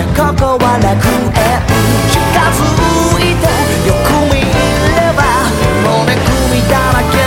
ゃここは楽園。近づいてよく見ればもうねくみだらけ。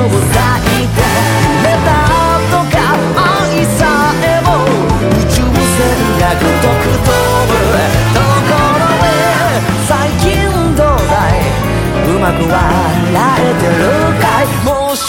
タとか愛さえも宇宙戦略特とところで最近どうだい？うまく笑えてるかい？もし